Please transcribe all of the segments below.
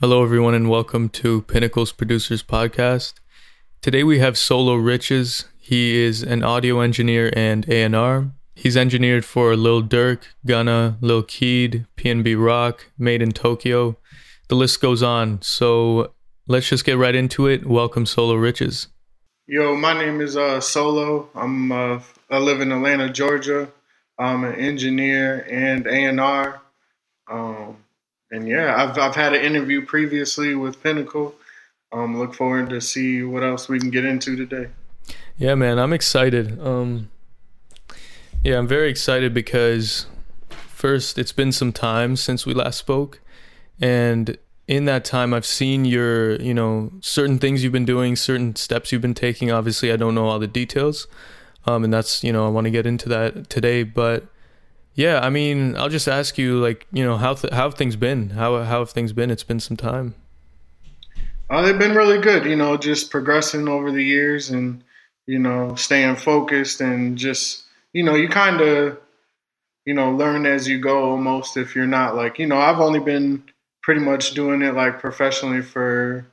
Hello, everyone, and welcome to Pinnacles Producers Podcast. Today we have Solo Riches. He is an audio engineer and A&R. He's engineered for Lil Durk, Gunna, Lil Keed, PNB Rock, Made in Tokyo. The list goes on. So let's just get right into it. Welcome, Solo Riches. Yo, my name is uh, Solo. I'm uh, I live in Atlanta, Georgia. I'm an engineer and A&R. Um, and yeah, I've I've had an interview previously with Pinnacle. Um, look forward to see what else we can get into today. Yeah, man, I'm excited. Um, yeah, I'm very excited because first, it's been some time since we last spoke, and in that time, I've seen your, you know, certain things you've been doing, certain steps you've been taking. Obviously, I don't know all the details, um, and that's you know I want to get into that today, but yeah, I mean, I'll just ask you, like, you know, how th- how have things been? How how have things been? It's been some time. Uh, they've been really good. You know, just progressing over the years, and you know, staying focused, and just you know, you kind of you know learn as you go. Almost if you're not like you know, I've only been pretty much doing it like professionally for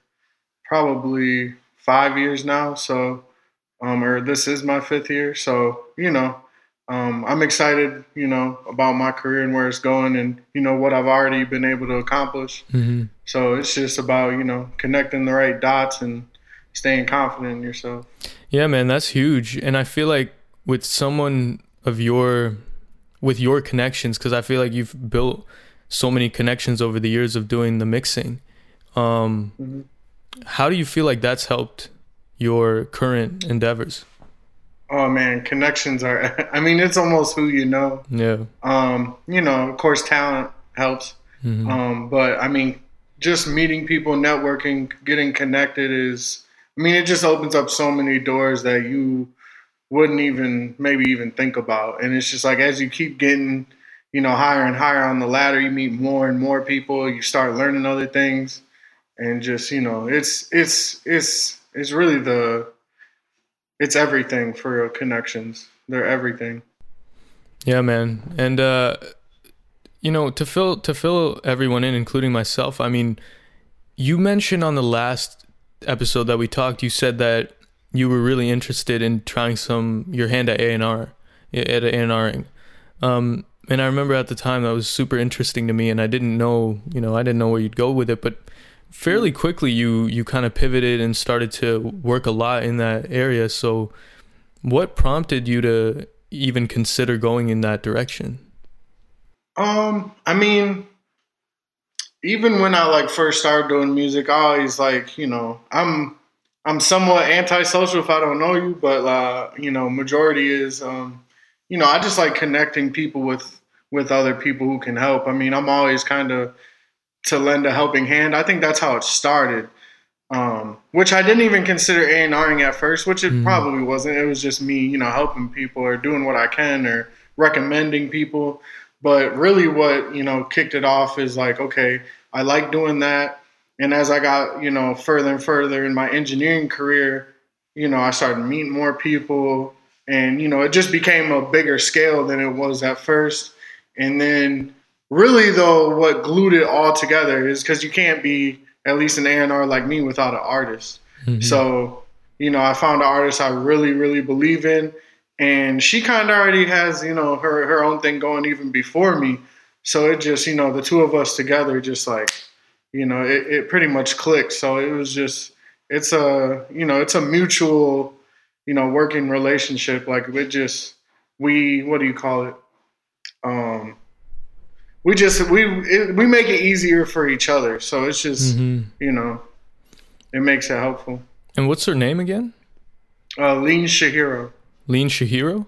probably five years now. So, um, or this is my fifth year. So, you know, um, I'm excited, you know, about my career and where it's going, and you know what I've already been able to accomplish. Mm-hmm. So it's just about you know connecting the right dots and staying confident in yourself. Yeah, man, that's huge. And I feel like with someone of your, with your connections, because I feel like you've built so many connections over the years of doing the mixing. Um, mm-hmm. How do you feel like that's helped your current endeavors? Oh man, connections are. I mean, it's almost who you know. Yeah. Um, you know, of course, talent helps. Mm-hmm. Um, but I mean, just meeting people, networking, getting connected is. I mean, it just opens up so many doors that you wouldn't even maybe even think about. And it's just like as you keep getting, you know, higher and higher on the ladder, you meet more and more people. You start learning other things, and just you know, it's it's it's it's really the it's everything for connections. They're everything. Yeah, man. And uh you know, to fill to fill everyone in including myself, I mean, you mentioned on the last episode that we talked, you said that you were really interested in trying some your hand at A&R at A&Ring. Um and I remember at the time that was super interesting to me and I didn't know, you know, I didn't know where you'd go with it, but fairly quickly you you kind of pivoted and started to work a lot in that area. So what prompted you to even consider going in that direction? Um i mean even when i like first started doing music i always like you know i'm i'm somewhat antisocial if i don't know you but uh you know majority is um you know i just like connecting people with with other people who can help. I mean i'm always kind of to lend a helping hand. I think that's how it started. Um, which I didn't even consider A and Ring at first, which it mm. probably wasn't. It was just me, you know, helping people or doing what I can or recommending people. But really, what you know kicked it off is like, okay, I like doing that. And as I got, you know, further and further in my engineering career, you know, I started meeting more people, and you know, it just became a bigger scale than it was at first. And then really though what glued it all together is because you can't be at least an A&R like me without an artist. Mm-hmm. So, you know, I found an artist I really, really believe in. And she kind of already has, you know, her, her own thing going even before me. So it just, you know, the two of us together just like, you know, it, it pretty much clicked. So it was just, it's a, you know, it's a mutual, you know, working relationship. Like we just, we, what do you call it? Um, we just we it, we make it easier for each other. So it's just mm-hmm. you know, it makes it helpful. And what's her name again? Uh, Lean Chihiro. Lean Chihiro.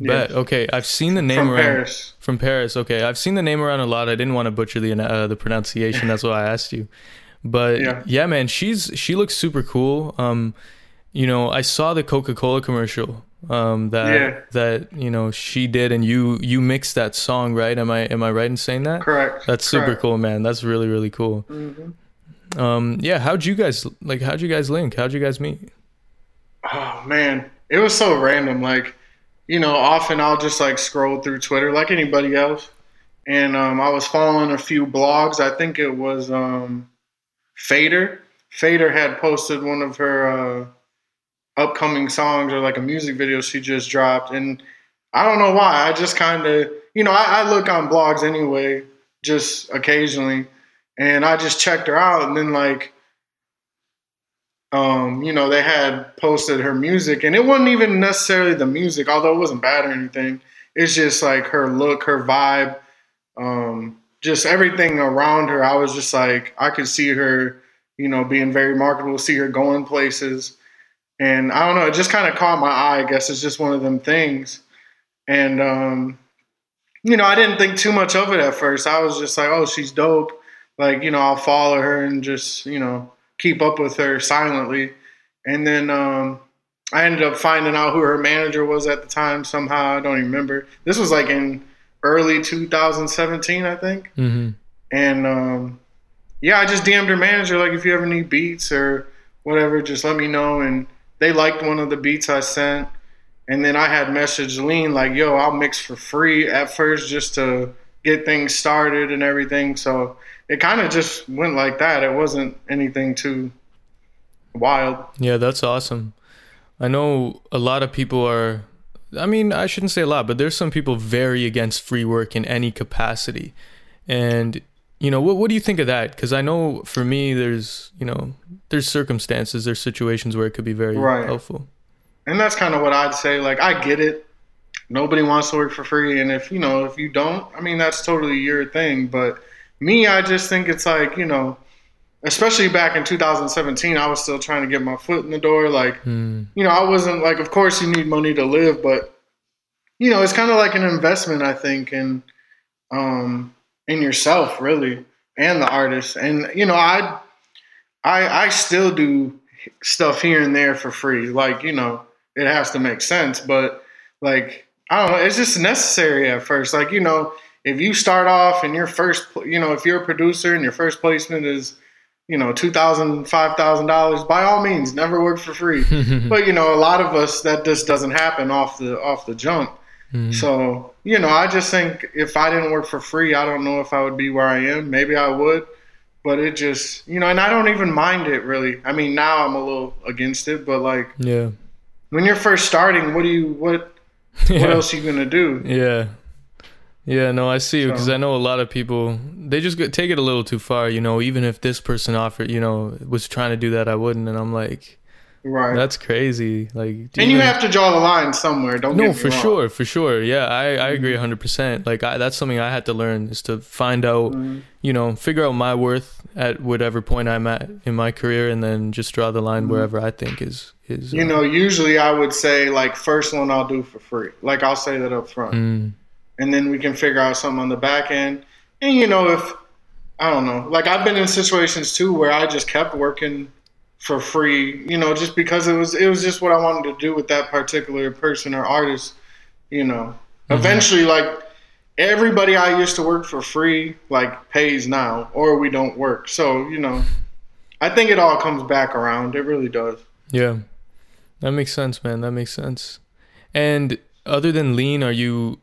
Bet. Okay, I've seen the name from around Paris. from Paris. Okay, I've seen the name around a lot. I didn't want to butcher the uh, the pronunciation. That's why I asked you. But yeah. yeah, man, she's she looks super cool. Um, you know, I saw the Coca Cola commercial um, that yeah. that you know she did, and you you mixed that song, right? Am I am I right in saying that? Correct. That's super Correct. cool, man. That's really really cool. Mm-hmm. Um, yeah, how'd you guys like? How'd you guys link? How'd you guys meet? Oh man, it was so random. Like, you know, often I'll just like scroll through Twitter like anybody else, and um, I was following a few blogs. I think it was um, Fader. Fader had posted one of her uh, upcoming songs or like a music video she just dropped, and I don't know why. I just kind of, you know, I, I look on blogs anyway, just occasionally, and I just checked her out, and then like um, you know, they had posted her music, and it wasn't even necessarily the music, although it wasn't bad or anything. It's just like her look, her vibe, um, just everything around her. I was just like, I could see her, you know, being very marketable, see her going places. And I don't know, it just kind of caught my eye. I guess it's just one of them things. And, um, you know, I didn't think too much of it at first. I was just like, oh, she's dope. Like, you know, I'll follow her and just, you know, keep up with her silently. And then um, I ended up finding out who her manager was at the time somehow. I don't even remember. This was like in early 2017, I think. Mm-hmm. And um, yeah, I just DM'd her manager, like, if you ever need beats or whatever, just let me know. And they liked one of the beats I sent. And then I had messaged Lean, like, yo, I'll mix for free at first just to get things started and everything. So it kind of just went like that. It wasn't anything too wild. Yeah, that's awesome. I know a lot of people are I mean, I shouldn't say a lot, but there's some people very against free work in any capacity. And you know, what what do you think of that? Cuz I know for me there's, you know, there's circumstances, there's situations where it could be very right. helpful. And that's kind of what I'd say like I get it. Nobody wants to work for free and if, you know, if you don't, I mean, that's totally your thing, but me, I just think it's like, you know, especially back in 2017, I was still trying to get my foot in the door. Like, mm. you know, I wasn't like, of course you need money to live, but you know, it's kind of like an investment, I think, and um, in yourself really, and the artist. And, you know, I, I, I still do stuff here and there for free. Like, you know, it has to make sense, but like, I don't know, it's just necessary at first. Like, you know, if you start off and your first, you know, if you're a producer and your first placement is, you know, two thousand, five thousand dollars, by all means, never work for free. but you know, a lot of us that just doesn't happen off the off the jump. Mm-hmm. So you know, I just think if I didn't work for free, I don't know if I would be where I am. Maybe I would, but it just, you know, and I don't even mind it really. I mean, now I'm a little against it, but like, yeah, when you're first starting, what do you what what else are you gonna do? Yeah. Yeah, no, I see because so. I know a lot of people they just take it a little too far. You know, even if this person offered, you know, was trying to do that, I wouldn't. And I'm like, right, that's crazy. Like, and you, you have to draw the line somewhere. Don't no, for wrong. sure, for sure. Yeah, I I agree 100. percent Like, I, that's something I had to learn is to find out, mm-hmm. you know, figure out my worth at whatever point I'm at in my career, and then just draw the line mm-hmm. wherever I think is is. You uh, know, usually I would say like first one I'll do for free. Like I'll say that up front. Mm and then we can figure out something on the back end. And you know, if I don't know, like I've been in situations too where I just kept working for free, you know, just because it was it was just what I wanted to do with that particular person or artist, you know. Mm-hmm. Eventually, like everybody I used to work for free, like pays now, or we don't work. So you know, I think it all comes back around. It really does. Yeah, that makes sense, man. That makes sense. And other than lean, are you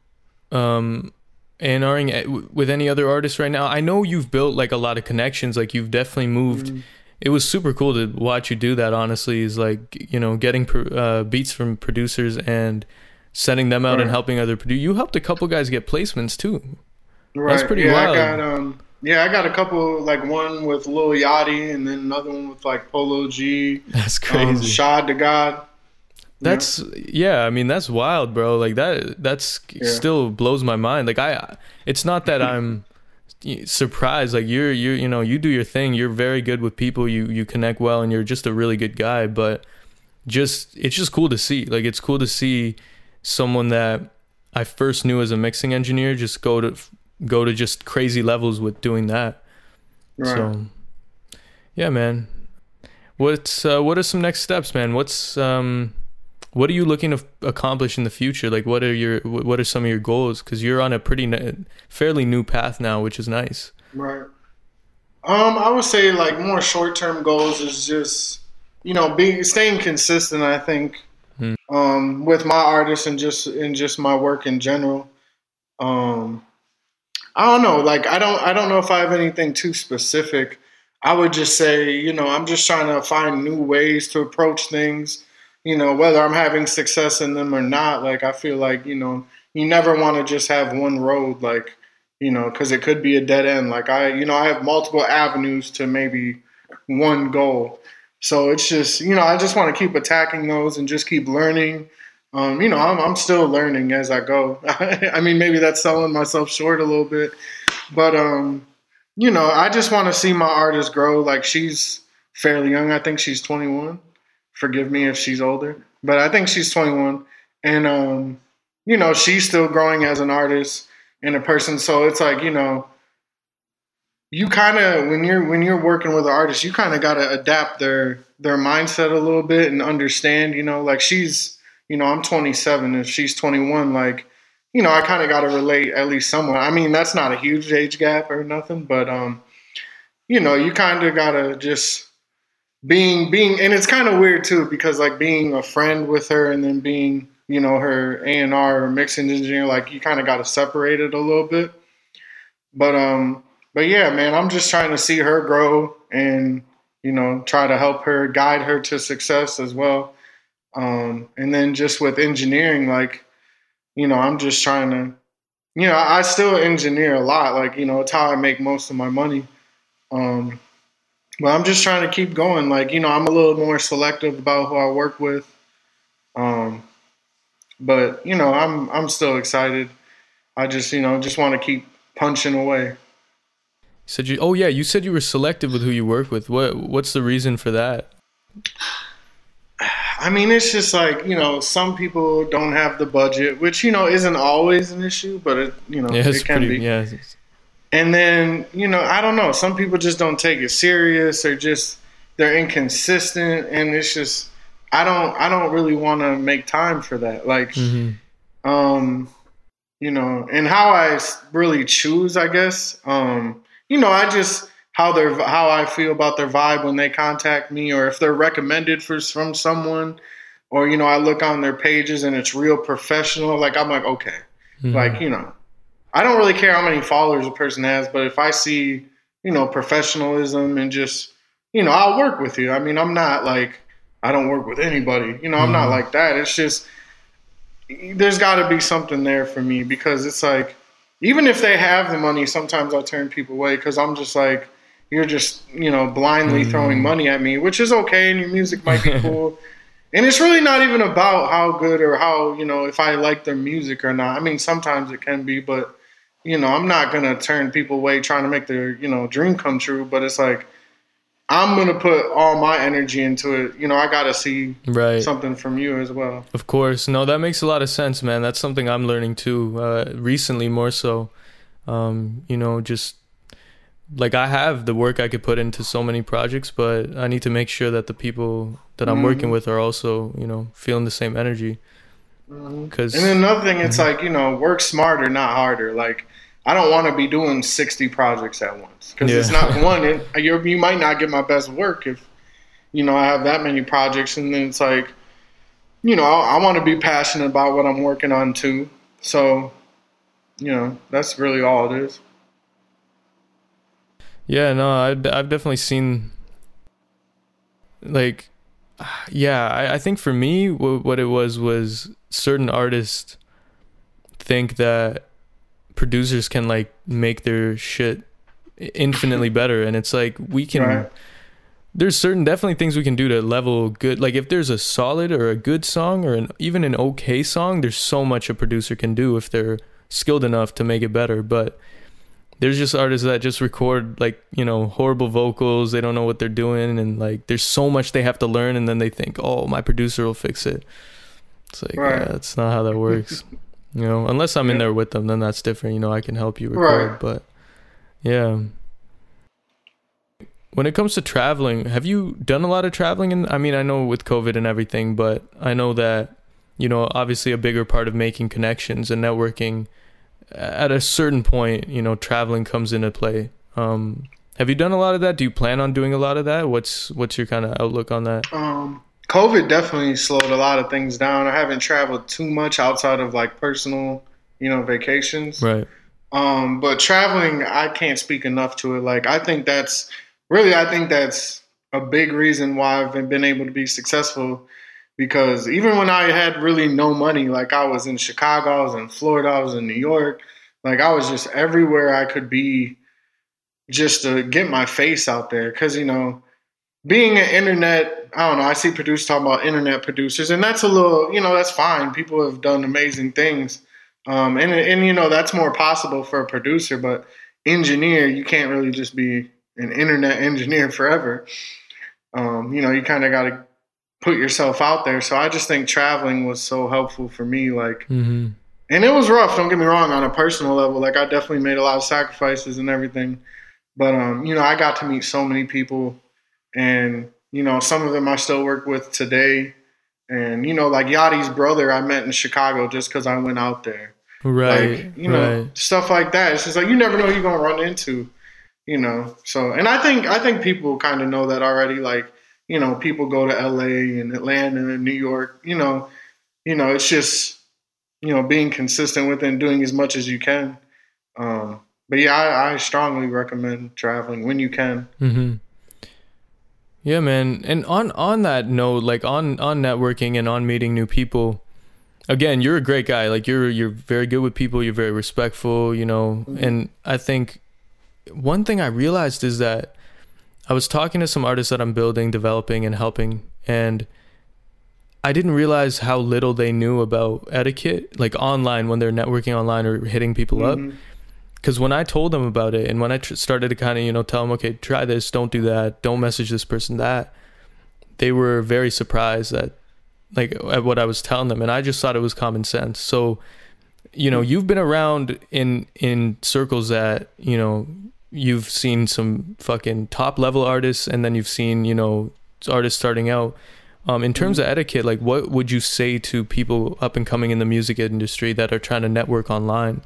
um, A&Ring with any other artists right now? I know you've built like a lot of connections. Like you've definitely moved. Mm. It was super cool to watch you do that. Honestly, is like you know getting uh, beats from producers and sending them out right. and helping other producers. You helped a couple guys get placements too. Right. That's pretty yeah, wild. I got um. Yeah, I got a couple, like one with Lil Yachty, and then another one with like Polo G. That's crazy. Um, Shad da God. That's yeah. yeah. I mean, that's wild, bro. Like that. That's yeah. still blows my mind. Like I, it's not that I'm surprised. Like you're, you, you know, you do your thing. You're very good with people. You, you connect well, and you're just a really good guy. But just, it's just cool to see. Like it's cool to see someone that I first knew as a mixing engineer just go to go to just crazy levels with doing that. Right. So, yeah, man. What's uh, what are some next steps, man? What's um what are you looking to accomplish in the future? Like, what are your what are some of your goals? Because you're on a pretty fairly new path now, which is nice. Right. Um, I would say like more short term goals is just you know being staying consistent. I think hmm. um, with my artists and just in just my work in general. Um, I don't know. Like I don't I don't know if I have anything too specific. I would just say, you know, I'm just trying to find new ways to approach things, you know, whether I'm having success in them or not. Like, I feel like, you know, you never want to just have one road, like, you know, because it could be a dead end. Like, I, you know, I have multiple avenues to maybe one goal. So it's just, you know, I just want to keep attacking those and just keep learning. Um, you know, I'm, I'm still learning as I go. I mean, maybe that's selling myself short a little bit, but, um, you know, I just want to see my artist grow. Like she's fairly young. I think she's 21. Forgive me if she's older, but I think she's 21. And um, you know, she's still growing as an artist and a person. So it's like, you know, you kind of when you're when you're working with an artist, you kind of got to adapt their their mindset a little bit and understand, you know, like she's, you know, I'm 27 and she's 21 like you know, I kind of got to relate at least somewhat. I mean, that's not a huge age gap or nothing, but um, you know, you kind of gotta just being being, and it's kind of weird too because like being a friend with her and then being you know her A and R mixing engineer, like you kind of got to separate it a little bit. But um, but yeah, man, I'm just trying to see her grow and you know try to help her guide her to success as well. Um, and then just with engineering, like you know, I'm just trying to, you know, I still engineer a lot. Like, you know, it's how I make most of my money. Um, but I'm just trying to keep going. Like, you know, I'm a little more selective about who I work with. Um, but you know, I'm I'm still excited. I just you know just want to keep punching away. Said you? Oh yeah, you said you were selective with who you work with. What What's the reason for that? I mean, it's just like you know, some people don't have the budget, which you know isn't always an issue, but it you know Yeah, it's it can pretty. be. Yeah, it's- And then you know, I don't know. Some people just don't take it serious, or just they're inconsistent, and it's just I don't I don't really want to make time for that. Like, mhm. um, you know, and how I really choose, I guess. Um, you know, I just how they're how I feel about their vibe when they contact me, or if they're recommended for from someone, or you know, I look on their pages and it's real professional. Like I'm like, okay, Mhm. like you know, I don't really care how many followers a person has, but if I see you know professionalism and just you know, I'll work with you. I mean, I'm not like I don't work with anybody. You know, I'm not Mhm. like that. It's just there's got to be something there for me because it's like even if they have the money, sometimes I turn people away because I'm just like you're just you know blindly Mm. throwing money at me, which is okay, and your music might be cool. And it's really not even about how good or how, you know, if I like their music or not. I mean, sometimes it can be, but, you know, I'm not going to turn people away trying to make their, you know, dream come true. But it's like, I'm going to put all my energy into it. You know, I got to see right. something from you as well. Of course. No, that makes a lot of sense, man. That's something I'm learning too. Uh, recently, more so. Um, you know, just like I have the work I could put into so many projects, but I need to make sure that the people that I'm working Mhm. with are also, you know, feeling the same energy. Because And another thing, it's like, you know, work smarter, not harder. Like, I don't want to be doing 60 projects at once because it's not one. You might not get my best work if, you know, I have that many projects. And then it's like, you know, I, I want to be passionate about what I'm working on too. So, you know, that's really all it is. Yeah, no, I, I've definitely seen, like, yeah, I, I think for me, w- what it was was certain artists think that producers can, like, make their shit infinitely better. And it's like, we can, Right. there's certain, definitely things we can do to level good. Like, if there's a solid or a good song or an, even an okay song, there's so much a producer can do if they're skilled enough to make it better. But, there's just artists that just record like you know horrible vocals they don't know what they're doing and like there's so much they have to learn and then they think oh my producer will fix it it's like Right. yeah that's not how that works you know unless i'm in there with them then that's different you know i can help you record Right. but yeah when it comes to traveling have you done a lot of traveling and i mean i know with covid and everything but i know that you know obviously a bigger part of making connections and networking at a certain point, you know, traveling comes into play. Um, have you done a lot of that? Do you plan on doing a lot of that? What's what's your kind of outlook on that? Um, COVID definitely slowed a lot of things down. I haven't traveled too much outside of like personal, you know, vacations. Right. Um, but traveling, I can't speak enough to it. Like, I think that's really, I think that's a big reason why I've been able to be successful. Because even when I had really no money, like I was in Chicago, I was in Florida, I was in New York, like I was just everywhere I could be just to get my face out there. Cause, you know, being an internet, I don't know, I see producers talking about internet producers, and that's a little, you know, that's fine. People have done amazing things. Um, and, and, you know, that's more possible for a producer, but engineer, you can't really just be an internet engineer forever. Um, you know, you kind of got to put yourself out there. So I just think traveling was so helpful for me. Like, Mm-hmm. and it was rough. Don't get me wrong. On a personal level, like I definitely made a lot of sacrifices and everything. But um, you know, I got to meet so many people, and you know, some of them I still work with today. And you know, like Yachty's brother, I met in Chicago just because I went out there. Right. Like, you know, right. stuff like that. It's just like you never know who you're gonna run into. You know, so and I think I think people kind of know that already. Like, you know, people go to L.A. and Atlanta and New York. You know, you know, it's just you know being consistent with it and doing as much as you can. Um, but yeah, I, I strongly recommend traveling when you can. Mm-hmm. Yeah, man. And on on that note, like on on networking and on meeting new people, again, you're a great guy. Like you're you're very good with people. You're very respectful. You know, Mhm. and I think one thing I realized is that I was talking to some artists that I'm building, developing, and helping, and I didn't realize how little they knew about etiquette, like online when they're networking online or hitting people up Mhm. Because when I told them about it and when I tr- started to kind of you know tell them okay try this don't do that don't message this person that they were very surprised at like at what I was telling them and I just thought it was common sense. So you know you've been around in in circles that you know you've seen some fucking top level artists and then you've seen you know artists starting out. Um, in terms of etiquette like what would you say to people up and coming in the music industry that are trying to network online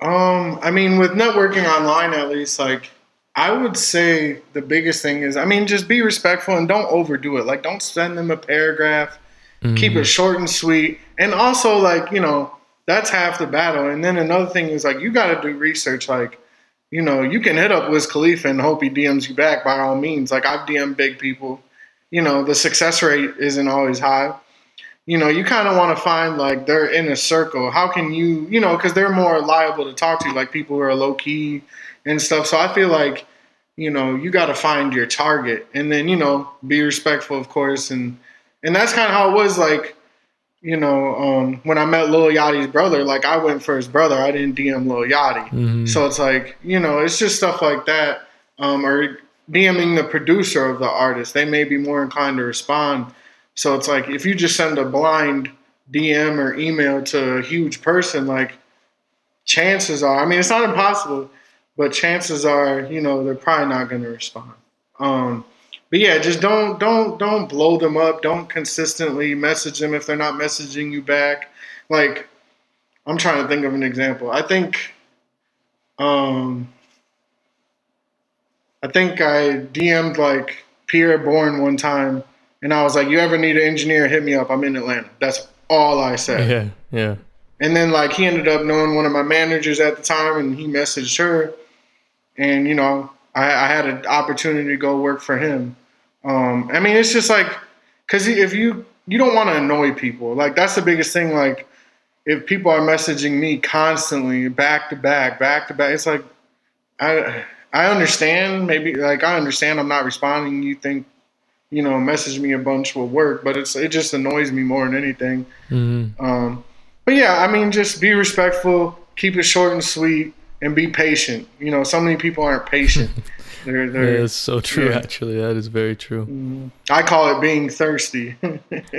Um, I mean, with networking online, at least, like, I would say the biggest thing is, I mean, just be respectful and don't overdo it. Like, don't send them a paragraph. Keep Mm-hmm. it short and sweet. And also, like, you know, that's half the battle. And then another thing is, like, you got to do research. Like, you know, you can hit up Wiz Khalifa and hope he DMs you back by all means. Like, I've DM'd big people. You know, the success rate isn't always high you know, you kind of want to find like they're in a circle. How can you, you know, because they're more liable to talk to, like people who are low key and stuff. So I feel like, you know, you got to find your target and then, you know, be respectful, of course. And, and that's kind of how it was like, you know, um, when I met Lil Yachty's brother, like I went for his brother. I didn't DM Lil Yachty. Mhm. So it's like, you know, it's just stuff like that. Um, or DMing the producer of the artist. They may be more inclined to respond. So it's like if you just send a blind DM or email to a huge person, like chances are, I mean, it's not impossible, but chances are, you know, they're probably not going to respond. Um, but yeah, just don't don't don't blow them up. Don't consistently message them if they're not messaging you back. Like I'm trying to think of an example. I think um I think I DM'd like Pi'erre Bourne one time and I was like, You ever need an engineer, hit me up. I'm in Atlanta. That's all I said. Yeah, yeah. And then like he ended up knowing one of my managers at the time, and he messaged her, and you know I, I had an opportunity to go work for him. Um, I mean, it's just like because if you you don't want to annoy people, like that's the biggest thing. Like if people are messaging me constantly, back to back, back to back, it's like I I understand maybe like I understand I'm not responding. You think you know message me a bunch will work, but it's it just annoys me more than anything. hmm Um, but yeah, I mean, just be respectful, keep it short and sweet, and be patient. You know, so many people aren't patient. they're, they're, that's so true. yeah. Actually, that is very true. Mm, I call it being thirsty.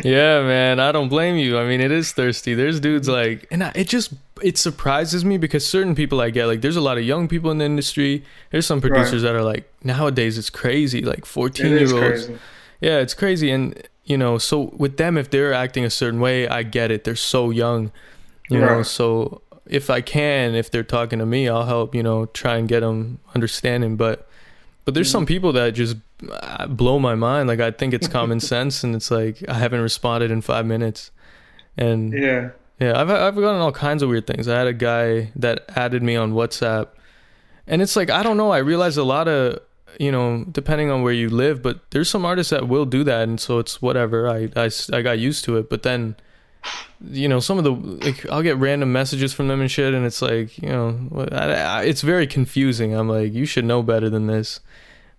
yeah, man, I don't blame you. I mean, it is thirsty. There's dudes like, and I, it just it surprises me because certain people I get like, there's a lot of young people in the industry. There's some producers that are like, nowadays it's crazy, like 14 it year olds. Yeah, it's crazy, and you know, so with them, if they're acting a certain way, I get it. They're so young, you know. So if I can, if they're talking to me, I'll help. You know, try and get them understanding. But but there's some people that just uh, blow my mind. Like I think it's common sense, and it's like I haven't responded in five minutes, and Yeah. yeah, I've I've gotten all kinds of weird things. I had a guy that added me on WhatsApp, and it's like I don't know. I realized a lot of you know, depending on where you live, but there's some artists that will do that, and so it's whatever. I I, I got used to it, but then. You know, some of the like, I'll get random messages from them and shit, and it's like, you know, I, I, it's very confusing. I'm like, you should know better than this.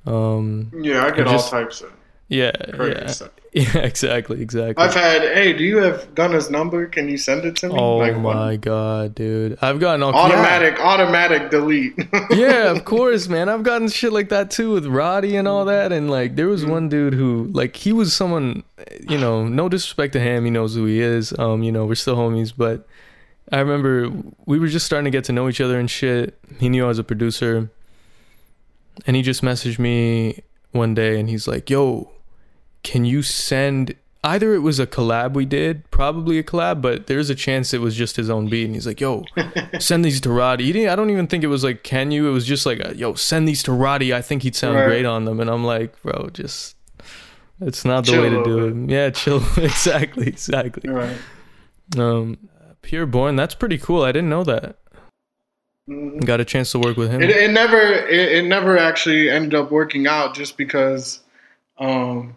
Um, Yeah, I get just- all types of yeah, yeah, yeah, exactly, exactly. I've had, hey, do you have Gunna's number? Can you send it to me? oh Like, what? my god, dude, I've gotten all Automatic, automatic delete. yeah, of course, man. I've gotten shit like that too with Roddy and all that. And like, there was one dude who, like, he was someone, you know, no disrespect to him. He knows who he is. Um, you know, we're still homies. But I remember we were just starting to get to know each other and shit. He knew I was a producer. And he just messaged me one day and he's like, yo, can you send. Either it was a collab we did, probably a collab, but there's a chance it was just his own beat. And he's like, "Yo, send these to Roddy." He didn't, I don't even think it was like, "Can you?" It was just like, "Yo, send these to Roddy. I think he'd sound Right. great on them." And I'm like, "Bro, just it's not the Chill way to do it." Yeah, chill. exactly, exactly. right. Um, Pi'erre Bourne, that's pretty cool. I didn't know that. Mhm. Got a chance to work with him. It, it never, it, it never actually ended up working out just because, um,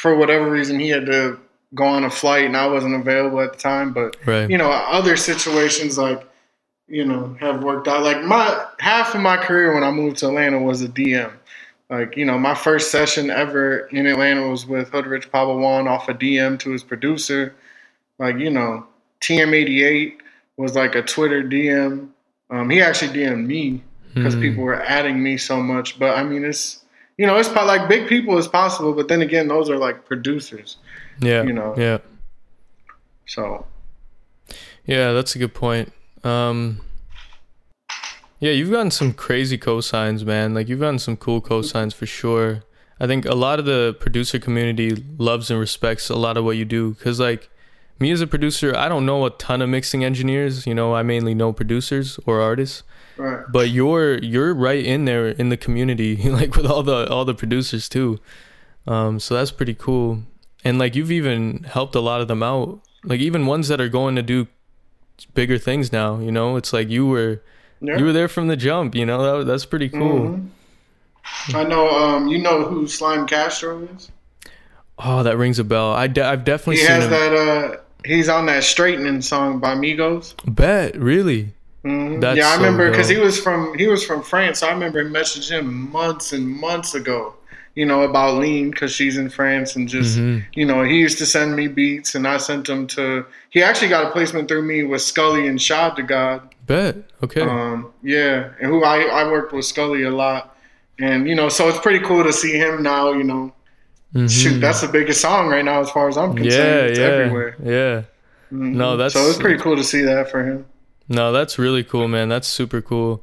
for whatever reason, he had to go on a flight and I wasn't available at the time. But right. you know, other situations like, you know, have worked out. Like my half of my career when I moved to Atlanta was a DM. Like, you know, my first session ever in Atlanta was with Hoodrich Pablo Juan off a DM to his producer. Like, you know, TM88 was like a Twitter DM. Um, he actually DM'd me because Hmm. people were adding me so much. But I mean, it's, you know, it's po- like big people is possible, but then again, those are like producers. yeah. you know. Yeah. So, Yeah, that's a good point. Um, yeah, you've gotten some crazy cosigns, man. Like you've gotten some cool cosigns for sure. I think a lot of the producer community loves and respects a lot of what you do because, like, me as a producer, I don't know a ton of mixing engineers. You know, I mainly know producers or artists. Right. But you're you're right in there in the community, like with all the all the producers too. Um, so that's pretty cool. And like you've even helped a lot of them out. Like even ones that are going to do bigger things now. You know, it's like you were Yeah. you were there from the jump. You know, that, that's pretty cool. Mhm. I know. Um, you know who Slime Castro is? Oh, that rings a bell. I de- I've definitely He seen has him. that. Uh, he's on that straightening song by Migos. Bet really. Mhm. That's yeah, I so remember because he was from he was from France. I remember messaging him months and months ago. You know about Lean because she's in France and just Mhm. you know he used to send me beats and I sent him to. He actually got a placement through me with Scully and Shad da God. Bet. Okay. Um, yeah, and who I I worked with Scully a lot, and you know so it's pretty cool to see him now. You know, shoot, Mhm. that's the biggest song right now as far as I'm concerned. yeah, it's yeah, everywhere. yeah. No, that's- so it's pretty cool to see that for him. No, that's really cool, man. That's super cool.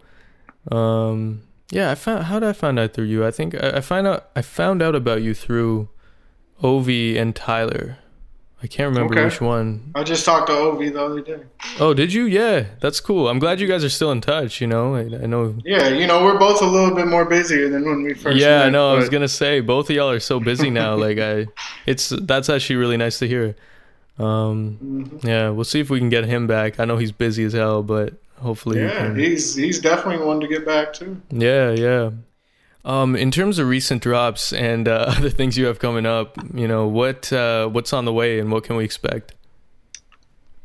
Um, yeah, I found how did I find out through you? I think I, I find out I found out about you through Ovi and Tyler. I can't remember Okay. which one. I just talked to Ovi the other day. Oh, did you? Yeah, that's cool. I'm glad you guys are still in touch. You know, I, I know. Yeah, you know we're both a little bit more busier than when we first. yeah, I met, know. I was gonna say both of y'all are so busy now. like I, it's that's actually really nice to hear. Um, Mhm. yeah, we'll see if we can get him back. I know he's busy as hell, but hopefully, Yeah, can. he's he's definitely one to get back to. Yeah, yeah. Um, in terms of recent drops and uh, other things you have coming up, you know what uh, what's on the way and what can we expect?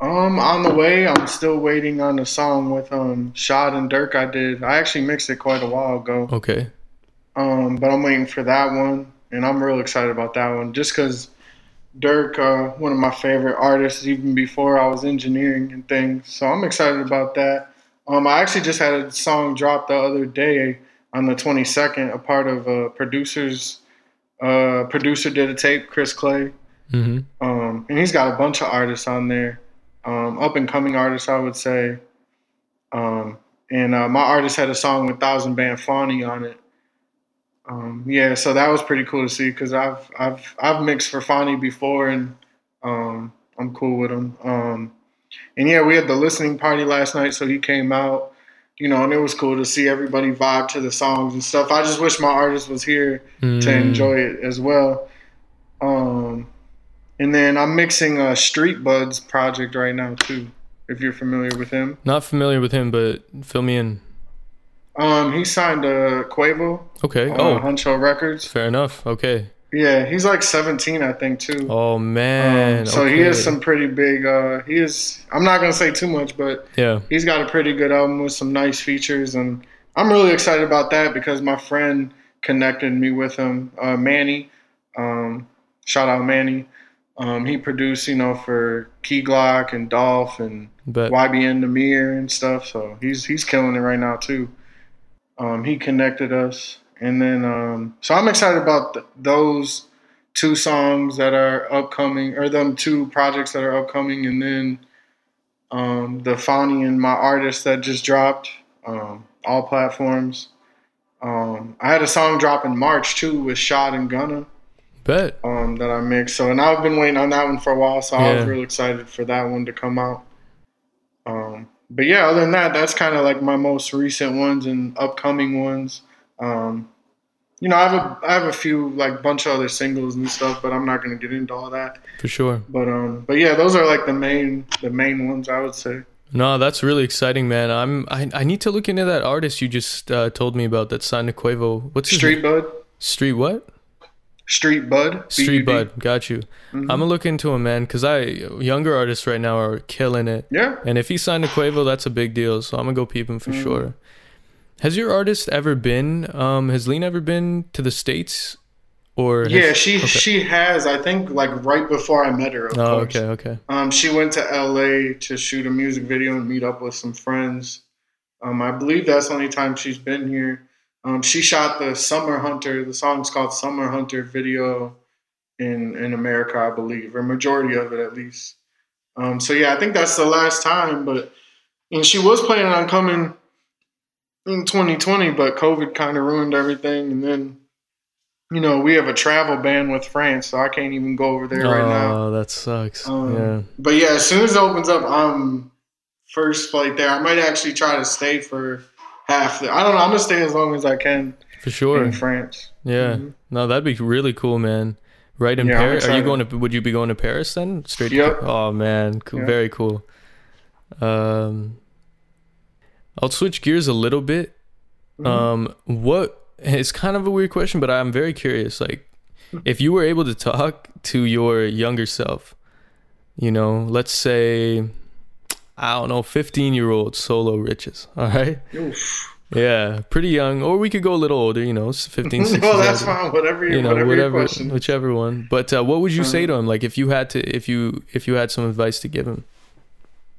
Um, on the way, I'm still waiting on the song with um Shad and Dirk. I did. I actually mixed it quite a while ago. Okay. Um, but I'm waiting for that one, and I'm real excited about that one, just because Dirk, uh, one of my favorite artists, even before I was engineering and things. So I'm excited about that. Um, I actually just had a song drop the other day on the 22nd, a part of a producer's uh, producer did a tape, Chris Clay, Mm-hmm. um, and he's got a bunch of artists on there, um, up and coming artists, I would say. Um, and uh, my artist had a song with Thousand Band Fawny on it. Um, yeah, so that was pretty cool to see because I've I've I've mixed for Fani before and um, I'm cool with him. Um, and yeah, we had the listening party last night, so he came out, you know, and it was cool to see everybody vibe to the songs and stuff. I just wish my artist was here Mm. to enjoy it as well. Um, and then I'm mixing a Street Buds project right now too. If you're familiar with him, Not familiar with him, but fill me in. Um, he signed to Quavo Okay. on Oh, Huncho Records. fair enough. Okay. Yeah, he's like 17, I think, too. Oh man. Um, so he okay. has some pretty big. Uh, he is. I'm not gonna say too much, but Yeah. he's got a pretty good album with some nice features, and I'm really excited about that because my friend connected me with him, uh, Manny. Um, shout out Manny. Um, he produced, you know, for Key Glock and Dolph and But YBN Nahmir and stuff. So he's he's killing it right now too. Um, he connected us, and then um, so I'm excited about th- those two songs that are upcoming, or them two projects that are upcoming, and then um, the Fani and my artist that just dropped, um, all platforms. Um, I had a song drop in March too with Shot and Gunna bet. um, that I mixed. So, and I've been waiting on that one for a while, so I was Yeah. really excited for that one to come out. Um, but yeah, other than that, that's kind of like my most recent ones and upcoming ones. Um, you know, I have a I have a few like bunch of other singles and stuff, but I'm not gonna get into all that. For sure. But um, but yeah, those are like the main the main ones I would say. No, that's really exciting, man. I'm I, I need to look into that artist you just uh, told me about that signed to Quavo. What's Street Bud. Street what? Street Bud, Street B-U-D. Bud. Got you. Mm-hmm. I'm gonna look into him, man, because I younger artists right now are killing it. Yeah, And if he signed to Quavo, that's a big deal. So I'm gonna go peep him for Mm. sure. Has your artist ever been? Um, has Lean ever been to the states? Or has- yeah, she okay. she has. I think like right before I met her. Of Oh, course. okay, okay. Um, she went to LA to shoot a music video and meet up with some friends. Um, I believe that's the only time she's been here. Um, she shot the Summer Hunter. The song's called Summer Hunter video in in America, I believe, or majority of it at least. Um, so yeah, I think that's the last time. But and she was planning on coming in 2020, but COVID kind of ruined everything. And then, you know, we have a travel ban with France, so I can't even go over there right now. Oh, that sucks. Um, yeah. But yeah, as soon as it opens up, I'm first flight there. I might actually try to stay for half. The, I don't know. I'm gonna stay as long as I can For sure. in France. Yeah. Mhm. No, that'd be really cool, man. Right in Yeah, Paris. Are you going to? Would you be going to Paris then? Straight. Yep. To, oh man, cool. Very cool. Um, I'll switch gears a little bit. Mhm. Um, what? It's kind of a weird question, but I'm very curious. Like, if you were able to talk to your younger self, you know, let's say, I don't know, 15 year old solo riches. All right. Oof. Yeah, pretty young, or we could go a little older. You know, 15, 16. well, that's fine. Whatever, you, you know whatever, your whatever question. whichever one but uh, what would you say to him like if you had to if you if you had some advice to give him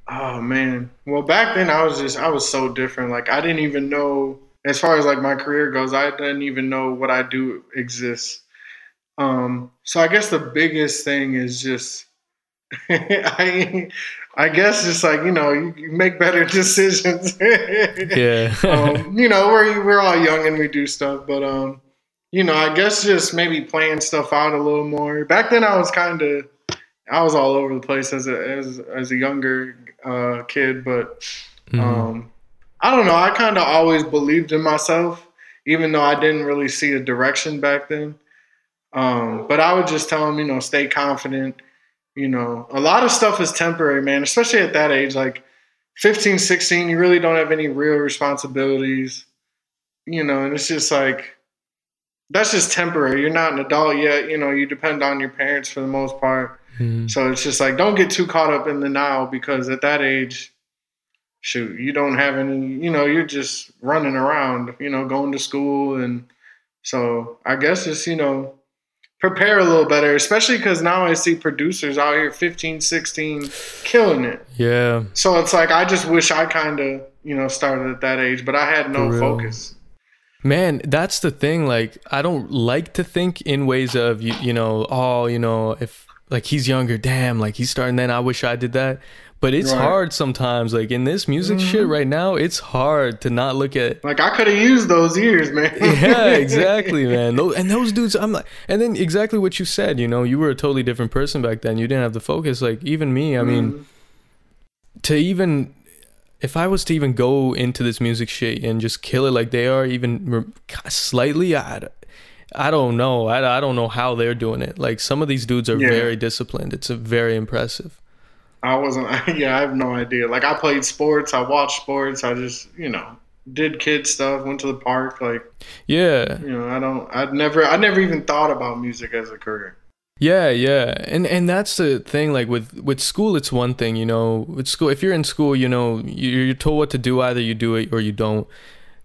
Oh man. Well, back then I was just I was so different. Like I didn't even know as far as like my career goes, I didn't even know what I do exists. Um so I guess the biggest thing is just I I guess just like, you know, you, you make better decisions. yeah um, you know, we're we're all young and we do stuff, but um, you know, I guess just maybe playing stuff out a little more. Back then, I was kind of, I was all over the place as a as as a younger uh, kid, but Mhm. um, I don't know. I kind of always believed in myself, even though I didn't really see a direction back then. Um, but I would just tell them, you know, stay confident. You know, a lot of stuff is temporary, man, especially at that age. Like 15, 16, you really don't have any real responsibilities, you know, and it's just like, that's just temporary. You're not an adult yet. You know, you depend on your parents for the most part. Mhm. So it's just like, don't get too caught up in the now because at that age, shoot, you don't have any, you know, you're just running around, you know, going to school. And so I guess just, you know, prepare a little better, especially because now I see producers out here 15, 16 killing it. yeah So it's like, I just wish I kind of, you know, started at that age, but I had no focus. man that's the thing like i don't like to think in ways of you, you know oh you know if like he's younger damn like he's starting then i wish i did that but it's Right. Mm-hmm. hard sometimes like in this music shit right now it's hard to not look at Like I could have used those years, man. yeah, exactly, man. Those, and those dudes, I'm like, and then exactly what you said. You know, you were a totally different person back then. You didn't have the focus. Like even me, I mean, Mhm. to even if I was to even go into this music shit and just kill it like they are, even slightly, I, I don't know. I, I don't know how they're doing it. Like some of these dudes are Yeah. very disciplined. It's a very impressive. I wasn't. Yeah, I have no idea. Like I played sports. I watched sports. I just, you know, did kid stuff, went to the park. Like, yeah, you know, I don't, I'd never, I never even thought about music as a career. Yeah, yeah, and and that's the thing. Like with with school, it's one thing, you know. With school, if you're in school, you know, you're told what to do. Either you do it or you don't.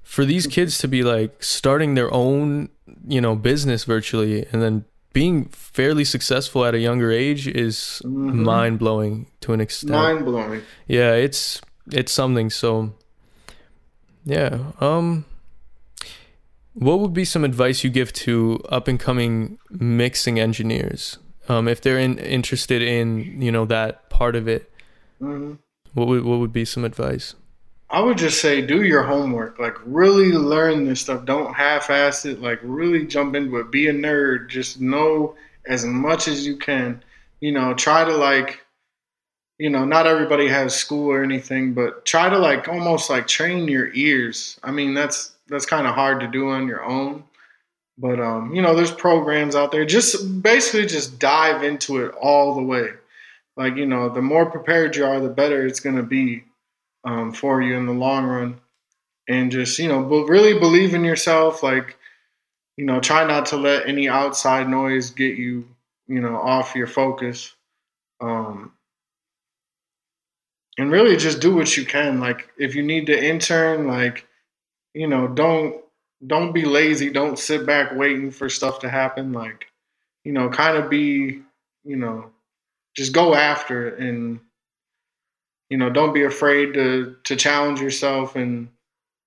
For these kids to be like starting their own, you know, business virtually, and then being fairly successful at a younger age is mm-hmm. mind blowing to an extent. Mind blowing. Yeah, it's it's something. So, yeah. Um, what would be some advice you give to up and coming mixing engineers? Um, if they're in, interested in you know that part of it, mm-hmm. what would what would be some advice? I would just say do your homework. Like really learn this stuff. Don't half-ass it. Like really jump into it. Be a nerd. Just know as much as you can. You know, try to like you know, not everybody has school or anything, but try to like almost like train your ears. I mean, that's that's kind of hard to do on your own. But um, you know, there's programs out there. Just basically just dive into it all the way. Like, you know, the more prepared you are, the better it's gonna be um, for you in the long run. And just, you know, really believe in yourself. Like, you know, try not to let any outside noise get you, you know, off your focus. Um, and really just do what you can. Like, if you need to intern, like, you know, don't don't be lazy. Don't sit back waiting for stuff to happen. Like, you know, kind of be, you know, just go after it and you know, don't be afraid to to challenge yourself and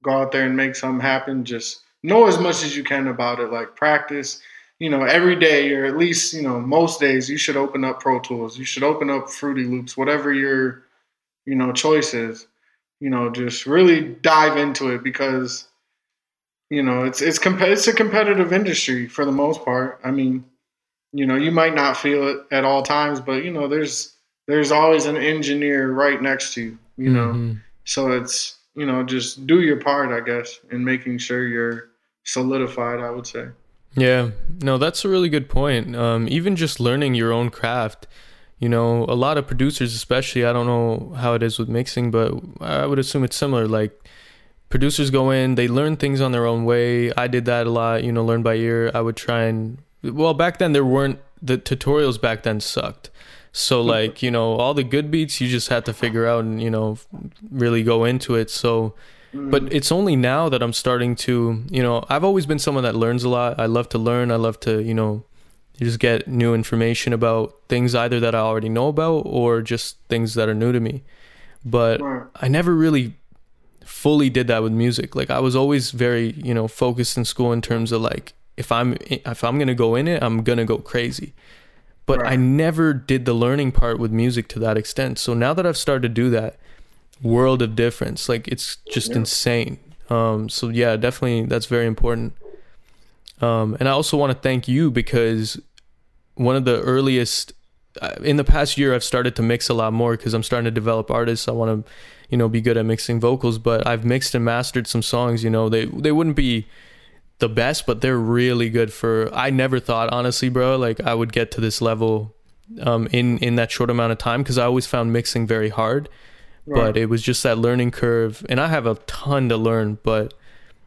go out there and make something happen. Just know as much as you can about it. Like practice, you know, every day or at least, you know, most days you should open up Pro Tools. You should open up Fruity Loops, whatever your, you know, choice is. You know, just really dive into it because, you know, it's it's comp- it's a competitive industry for the most part. I mean, you know, you might not feel it at all times, but you know, there's there's always an engineer right next to you, you know. Mm-hmm. So it's, you know, just do your part, I guess, in making sure you're solidified, I would say. Yeah. No, that's a really good point. Um, even just learning your own craft, you know, a lot of producers, especially, I don't know how it is with mixing, but I would assume it's similar. Like, producers go in, they learn things on their own way. I did that a lot, you know, learn by ear. I would try and, well, back then there weren't, the tutorials back then sucked. So like, you know, all the good beats you just had to figure out and, you know, really go into it. So but mm. it's only now that I'm starting to, you know, I've always been someone that learns a lot. I love to learn. I love to, you know, just get new information about things either that I already know about or just things that are new to me. But I never really fully did that with music. Like I was always very, you know, focused in school in terms of like if I'm if I'm going to go in it, I'm going to go crazy but right. I never did the learning part with music to that extent. So now that I've started to do that, world of difference. Like it's just yeah. insane. Um, so yeah, definitely that's very important. Um, and I also want to thank you because one of the earliest uh, in the past year I've started to mix a lot more because I'm starting to develop artists. I want to, you know, be good at mixing vocals, but I've mixed and mastered some songs. You know, they they wouldn't be the best, but they're really good for. I never thought, honestly, bro, like I would get to this level um, in in that short amount of time because I always found mixing very hard. Right. But it was just that learning curve, and I have a ton to learn. But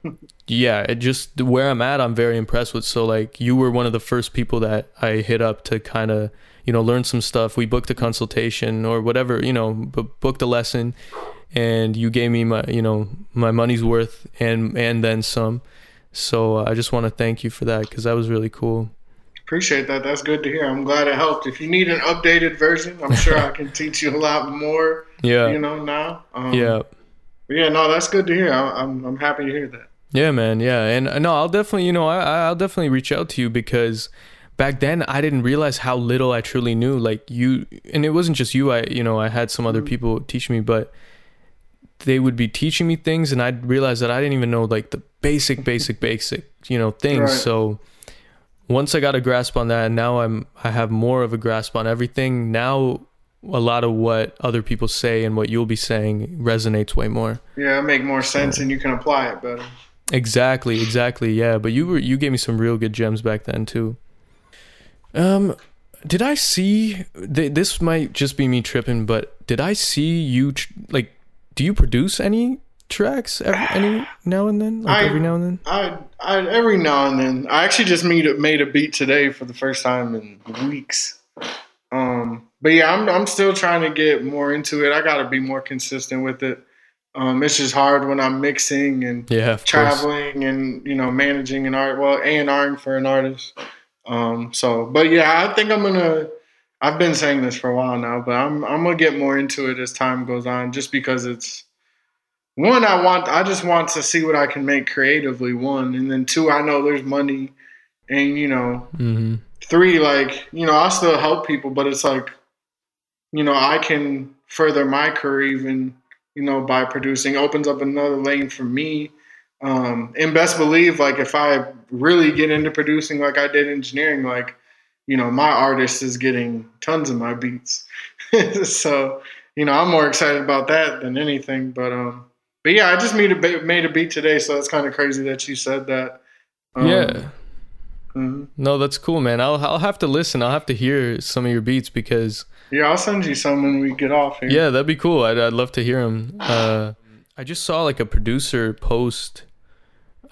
yeah, it just where I'm at, I'm very impressed with. So like, you were one of the first people that I hit up to kind of you know learn some stuff. We booked a consultation or whatever, you know, booked a lesson, and you gave me my you know my money's worth and and then some so uh, I just want to thank you for that because that was really cool. Appreciate that. That's good to hear. I'm glad it helped. If you need an updated version, I'm sure I can teach you a lot more. Yeah. You know now. Um, yeah. yeah. No, that's good to hear. I, I'm I'm happy to hear that. Yeah, man. Yeah, and uh, no, I'll definitely, you know, I I'll definitely reach out to you because back then I didn't realize how little I truly knew. Like you, and it wasn't just you. I, you know, I had some other mm-hmm. people teach me, but they would be teaching me things and I'd realize that I didn't even know like the basic, basic, basic, you know, things. Right. So once I got a grasp on that and now I'm I have more of a grasp on everything, now a lot of what other people say and what you'll be saying resonates way more. Yeah, it make more sense and you can apply it better. Exactly, exactly. Yeah, but you were you gave me some real good gems back then too. Um did I see th- this might just be me tripping, but did I see you tr- like do you produce any tracks every, any now and then? Like I- every now and then? I, I every now and then. I actually just made a, made a beat today for the first time in weeks. Um, but yeah, I'm I'm still trying to get more into it. I got to be more consistent with it. Um, it's just hard when I'm mixing and Yeah, of course. traveling and you know managing an art. Well, A and R'ing for an artist. Um, so, but yeah, I think I'm gonna. I've been saying this for a while now, but I'm I'm gonna get more into it as time goes on, just because it's one. I want. I just want to see what I can make creatively. One, and then two. I know there's money, and you know, hmm three. Like you know, I still help people, but it's like, you know, I can further my career even. You know, by producing opens up another lane for me. Um, and best believe, like if I really get into producing like I did engineering, like you know, my artist is getting tons of my beats. so, you know, I'm more excited about that than anything. But um, but yeah, I just made a made a beat today, so it's kind of crazy that you said that. Um, yeah. mhm. No, that's cool, man. I'll I'll have to listen. I'll have to hear some of your beats because Yeah, I'll send you some when we get off here. yeah, that'd be cool. I'd I'd love to hear them. Uh, I just saw like a producer post.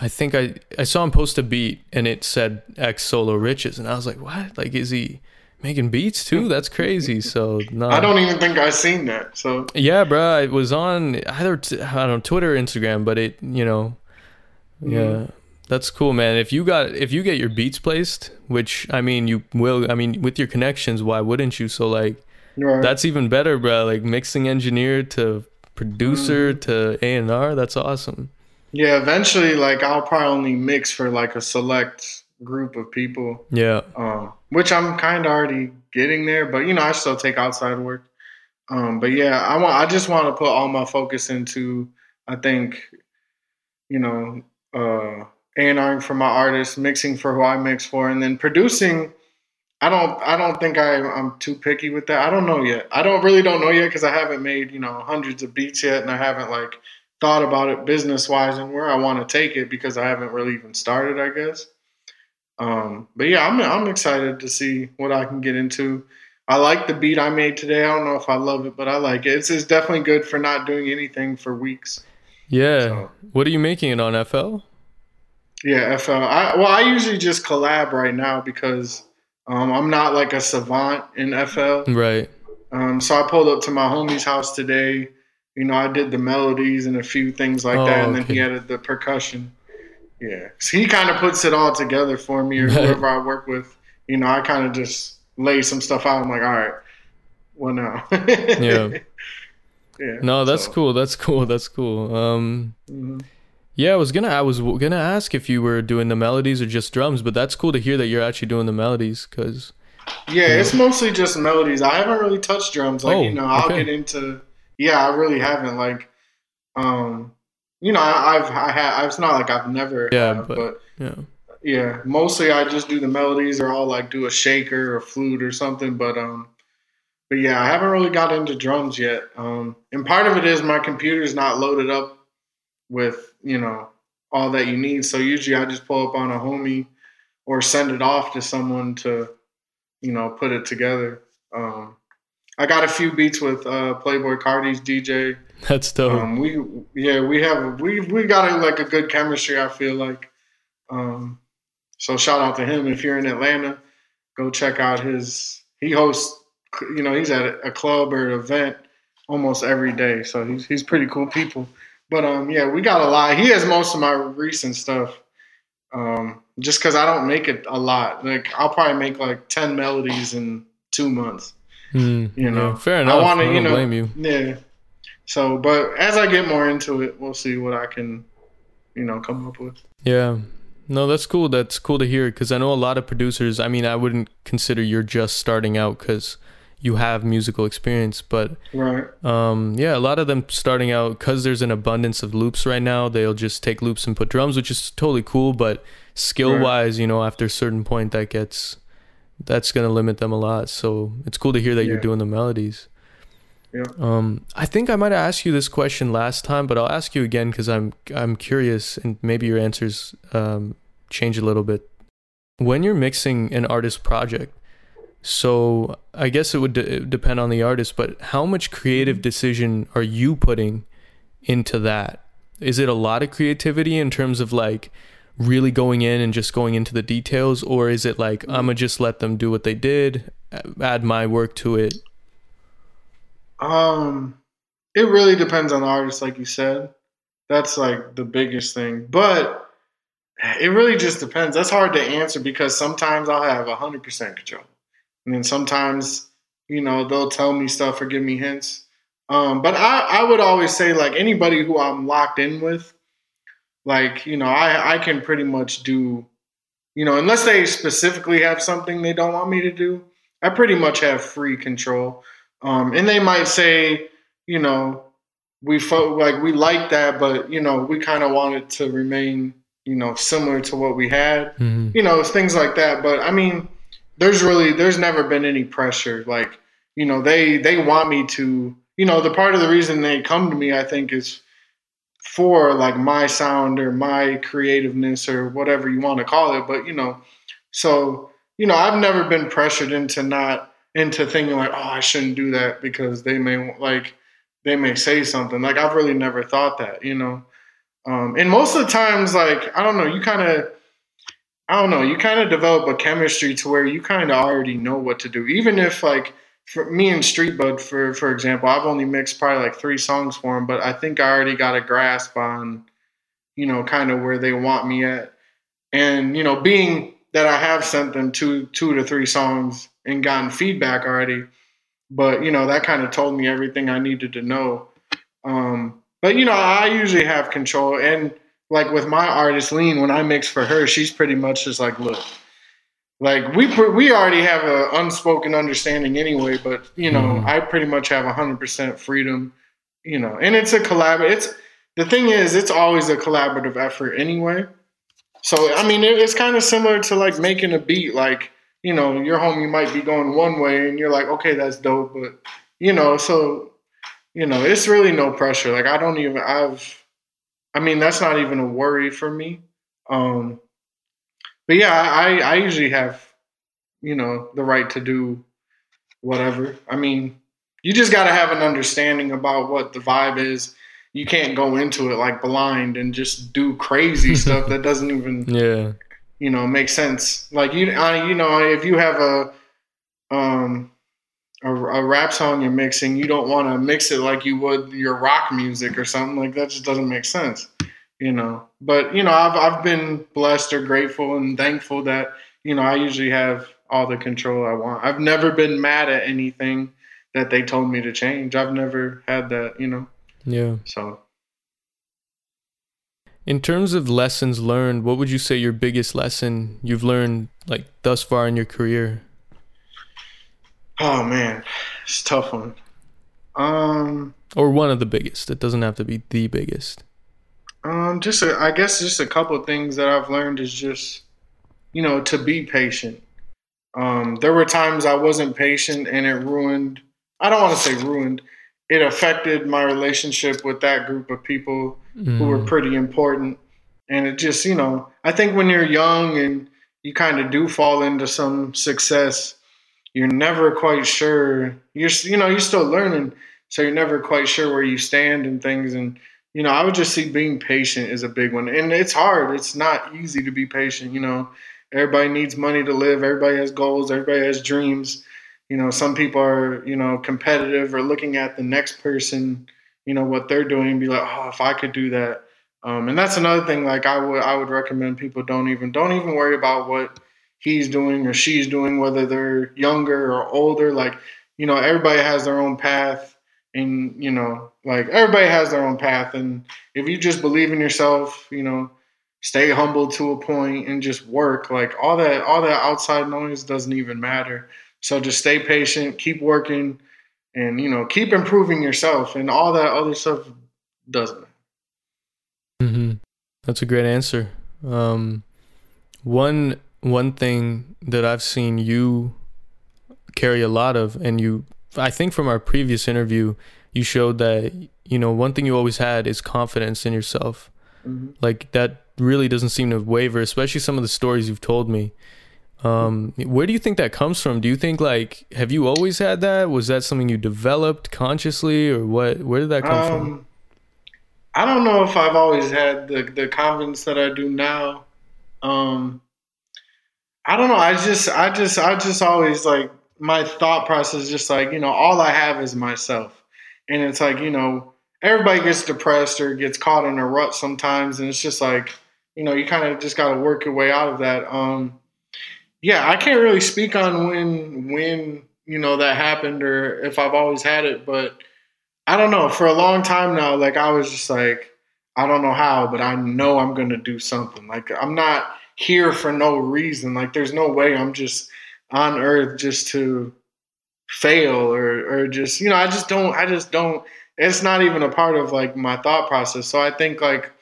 I think I I saw him post a beat and it said X Solo Riches and I was like, what? Like, is he making beats too? That's crazy. So no, I don't even think I've seen that. So Yeah, bro. It was on either t- I don't know Twitter or Instagram, but it you know, yeah, Mhm. that's cool, man. If you got if you get your beats placed, which I mean you will, I mean with your connections, why wouldn't you? So like right. that's even better, bro. Like mixing engineer to producer Mhm. to A and R, that's awesome. Yeah, eventually, like I'll probably only mix for like a select group of people. Yeah, um, which I'm kind of already getting there. But you know, I still take outside work. Um, but yeah, I want. I just want to put all my focus into. I think, you know, uh, A&Ring for my artists, mixing for who I mix for, and then producing. I don't. I don't think I, I'm too picky with that. I don't know yet. I don't really don't know yet because I haven't made you know hundreds of beats yet, and I haven't like thought about it business wise and where I want to take it because I haven't really even started. I guess. Um, but yeah, I'm I'm excited to see what I can get into. I like the beat I made today. I don't know if I love it, but I like it. It's, it's definitely good for not doing anything for weeks. yeah. So. What are you making it on FL? Yeah, FL. I, well, I usually just collab right now because um, I'm not like a savant in FL. Right. Um, so I pulled up to my homie's house today. You know, I did the melodies and a few things like Oh, that, and then he added the percussion. Yeah, so he kind of puts it all together for me, or whoever I work with. You know, I kind of just lay some stuff out. I'm like, all right, well now. Yeah. yeah. No, that's so, cool. That's cool. That's cool. Um. mhm. Yeah, I was gonna I was gonna ask if you were doing the melodies or just drums, but that's cool to hear that you're actually doing the melodies because Yeah, it's mostly just melodies. I haven't really touched drums. Like, Oh, you know, I'll okay. get into. Yeah, I really haven't. Like, um, you know, I, I've I had. It's not like I've never. Yeah, have, but- but yeah, Yeah, mostly I just do the melodies, or I'll like do a shaker or flute or something. But um, but yeah, I haven't really got into drums yet. Um, and part of it is my computer's not loaded up with you know all that you need. So usually I just pull up on a homie or send it off to someone to you know put it together. Um, I got a few beats with uh, Playboi Carti's DJ. that's dope. Um, we yeah we have we we got a, like a good chemistry. I feel like. Um, so shout out to him if you're in Atlanta, go check out his. He hosts, you know, he's at a club or an event almost every day. So he's he's pretty cool people. But um, yeah, we got a lot. He has most of my recent stuff. Um, just because I don't make it a lot. Like I'll probably make like ten melodies in two months. Hmm, you know, yeah, fair enough. I, wanna, you know- blame you. Yeah. So, but as I get more into it, we'll see what I can, you know, come up with. Yeah. No, that's cool. That's cool to hear because I know a lot of producers. I mean, I wouldn't consider you're just starting out because you have musical experience, but Right. um, yeah, a lot of them starting out because there's an abundance of loops right now. They'll just take loops and put drums, which is totally cool. But skill wise, you know, after a certain point, that gets that's gonna limit them a lot. So it's cool to hear that you're doing the melodies. Yeah. Um, I think I might have asked you this question last time, but I'll ask you again because I'm I'm curious, and maybe your answers um, change a little bit. When you're mixing an artist project, so I guess it would de- depend on the artist, but how much creative decision are you putting into that? is it a lot of creativity in terms of like really going in and just going into the details or is it like i'm gonna just let them do what they did add my work to it? Um it really depends on the artist like you said. That's like the biggest thing. But it really just depends. That's hard to answer because sometimes i'll have 100% control. And then sometimes you know they'll tell me stuff or give me hints. Um, but I, I would always say like anybody who i'm locked in with like, you know, I, I can pretty much do, you know, unless they specifically have something they don't want me to do, I pretty much have free control. Um, and they might say, you know, we felt like we like that, but you know, we kind of wanted to remain, you know, similar to what we had, mm-hmm. you know, things like that. But I mean, there's really, there's never been any pressure. Like, you know, they, they want me to, you know, the part of the reason they come to me, I think is for like my sound or my creativeness or whatever you want to call it. But you know, so you know, I've never been pressured into not into thinking like, oh, I shouldn't do that because they may like they may say something. Like I've really never thought that, you know. Um, and most of the times, like I don't know, you kind of, I don't know, you kind of develop a chemistry to where you kind of already know what to do, even if like for me and Street Bud, for for example, I've only mixed probably like three songs for him, but I think I already got a grasp on, you know, kind of where they want me at, and you know, being that I have sent them two two to three songs and gotten feedback already, but you know, that kind of told me everything I needed to know. Um, but you know, I usually have control, and like with my artist Lean, when I mix for her, she's pretty much just like, look like we we already have an unspoken understanding anyway but you know mm. i pretty much have 100% freedom you know and it's a collab it's the thing is it's always a collaborative effort anyway. So i mean it, it's kind of similar to like making a beat like you know your homie might be going one way and you're like okay that's dope but you know so you know it's really no pressure. Like i don't even i've i mean that's not even a worry for me. Um but yeah, I I usually have you know the right to do whatever. I mean, you just got to have an understanding about what the vibe is. You can't go into it like blind and just do crazy stuff that doesn't even yeah you know make sense. Like you I, you know if you have a um a, a, rap song you're mixing, you don't want to mix it like you would your rock music or something like that. Just doesn't make sense you know. But you know, I've I've been blessed or grateful and thankful that you know I usually have all the control I want. I've never been mad at anything that they told me to change. I've never had that, you know. Yeah. So. In terms of lessons learned, what would you say your biggest lesson you've learned like thus far in your career? Oh man, it's tough one. Um, or one of the biggest. It doesn't have to be the biggest. Um, just a, I guess just a couple of things that I've learned is just, you know, to be patient. Um, there were times I wasn't patient and it ruined. I don't want to say ruined. It affected my relationship with that group of people mm. who were mm. pretty important. And it just, you know, I think when you're young and you kind of do fall into some success, you're never quite sure. You're, you know, you're still learning, so you're never quite sure where you stand and things. And you know, I would just see being patient is a big one. And it's hard. It's not easy to be patient. You know, everybody needs money to live. Everybody has goals. Everybody has dreams. You know, some people are, you know, competitive or looking at the next person, you know, what they're doing and be like, oh, if I could do that. Um, and that's another thing. Like I would, I would recommend people don't even, don't even worry about what he's doing or she's doing, whether they're younger or older. Like, you know, everybody has their own path and you know like everybody has their own path. And if you just believe in yourself you know stay humble to a point and just work. Like all that all that outside noise doesn't even matter. So just stay patient keep working and you know keep improving yourself. And all that other stuff doesn't. Mm-hmm. that's a great answer. Um, one one thing that i've seen you carry a lot of and you I think from our previous interview, you showed that you know one thing you always had is confidence in yourself. Mm-hmm. Like that really doesn't seem to waver, especially some of the stories you've told me. Um, where do you think that comes from? Do you think like have you always had that? Was that something you developed consciously, or what? Where did that come um, from? I don't know if I've always had the the confidence that I do now. Um, I don't know. I just, I just, I just always like my thought process. Is just like you know, all I have is myself, and it's like you know, everybody gets depressed or gets caught in a rut sometimes, and it's just like you know, you kind of just got to work your way out of that. Um, yeah, I can't really speak on when when you know that happened or if I've always had it, but I don't know. For a long time now, like I was just like, I don't know how, but I know I'm gonna do something. Like I'm not here for no reason. Like there's no way I'm just on earth just to fail or or just you know, I just don't I just don't it's not even a part of like my thought process. So I think like,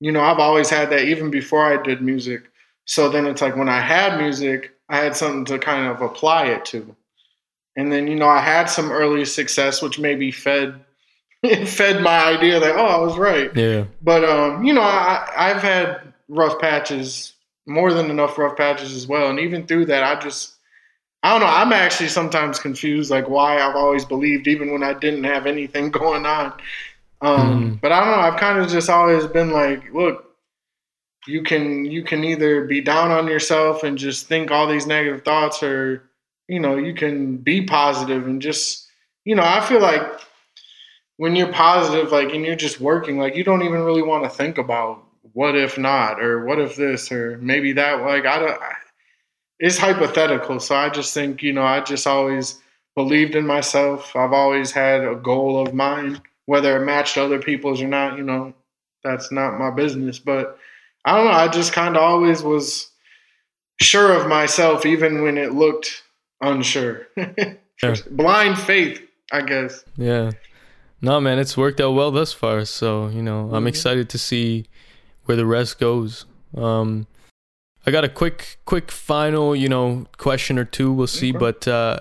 you know, I've always had that even before I did music. So then it's like when I had music, I had something to kind of apply it to. And then, you know, I had some early success, which maybe fed fed my idea that, oh, I was right. Yeah. But um, you know, I I've had rough patches, more than enough rough patches as well. And even through that, I just I don't know, I'm actually sometimes confused like why I've always believed even when I didn't have anything going on. Um, mm. but I don't know, I've kind of just always been like, look, you can you can either be down on yourself and just think all these negative thoughts or you know you can be positive and just you know i feel like when you're positive like and you're just working like you don't even really want to think about what if not or what if this or maybe that like i don't it's hypothetical so i just think you know i just always believed in myself i've always had a goal of mine whether it matched other people's or not you know that's not my business but I don't know. I just kind of always was sure of myself, even when it looked unsure. yeah. Blind faith, I guess. Yeah. No, man, it's worked out well thus far. So, you know, mm-hmm. I'm excited to see where the rest goes. Um, I got a quick, quick final, you know, question or two. We'll see. But uh,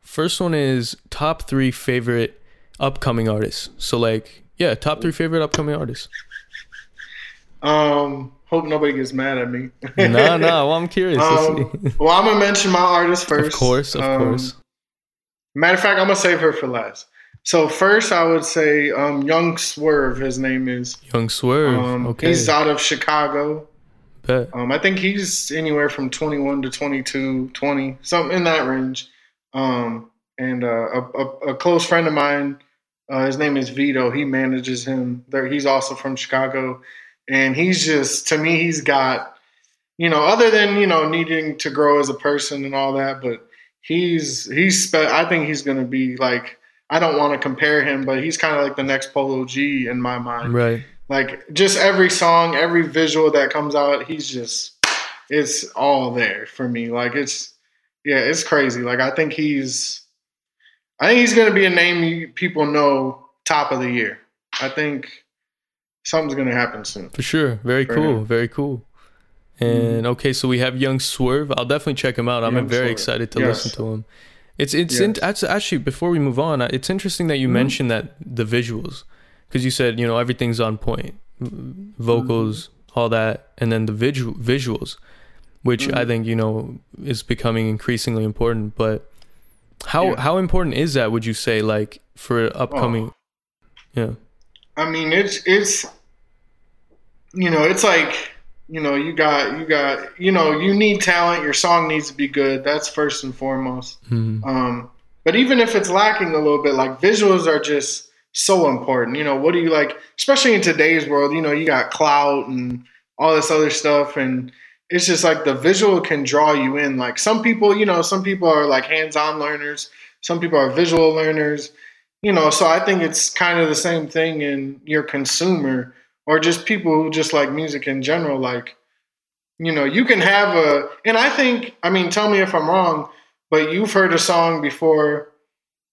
first one is top three favorite upcoming artists. So, like, yeah, top three favorite upcoming artists. Um, Hope nobody gets mad at me. no, no. Well, I'm curious. Um, well, I'm gonna mention my artist first. Of course, of um, course. Matter of fact, I'm gonna save her for last. So first, I would say um, Young Swerve. His name is Young Swerve. Um, okay, he's out of Chicago. Bet. Um, I think he's anywhere from 21 to 22, 20, something in that range. Um, and uh, a, a, a, close friend of mine, uh, his name is Vito. He manages him. There, he's also from Chicago and he's just to me he's got you know other than you know needing to grow as a person and all that but he's he's i think he's going to be like i don't want to compare him but he's kind of like the next polo g in my mind right like just every song every visual that comes out he's just it's all there for me like it's yeah it's crazy like i think he's i think he's going to be a name people know top of the year i think something's gonna happen soon. For sure. Very for cool. Him. Very cool. And mm okay, so we have Young Swerve. I'll definitely check him out. I'm very Swerve. excited to yes. listen to him. It's it's yes. in, actually before we move on, it's interesting that you mm mentioned that the visuals because you said you know everything's on point, vocals, mm all that, and then the visual visuals, which I mm. think you know is becoming increasingly important. But how yeah. how important is that? Would you say like for upcoming? Oh. Yeah. I mean, it's it's you know, it's like you know, you got you got you know, you need talent. Your song needs to be good. That's first and foremost. Mm-hmm. Um, but even if it's lacking a little bit, like visuals are just so important. You know, what do you like? Especially in today's world, you know, you got clout and all this other stuff, and it's just like the visual can draw you in. Like some people, you know, some people are like hands-on learners. Some people are visual learners. You know, so I think it's kind of the same thing in your consumer or just people who just like music in general. Like, you know, you can have a, and I think, I mean, tell me if I'm wrong, but you've heard a song before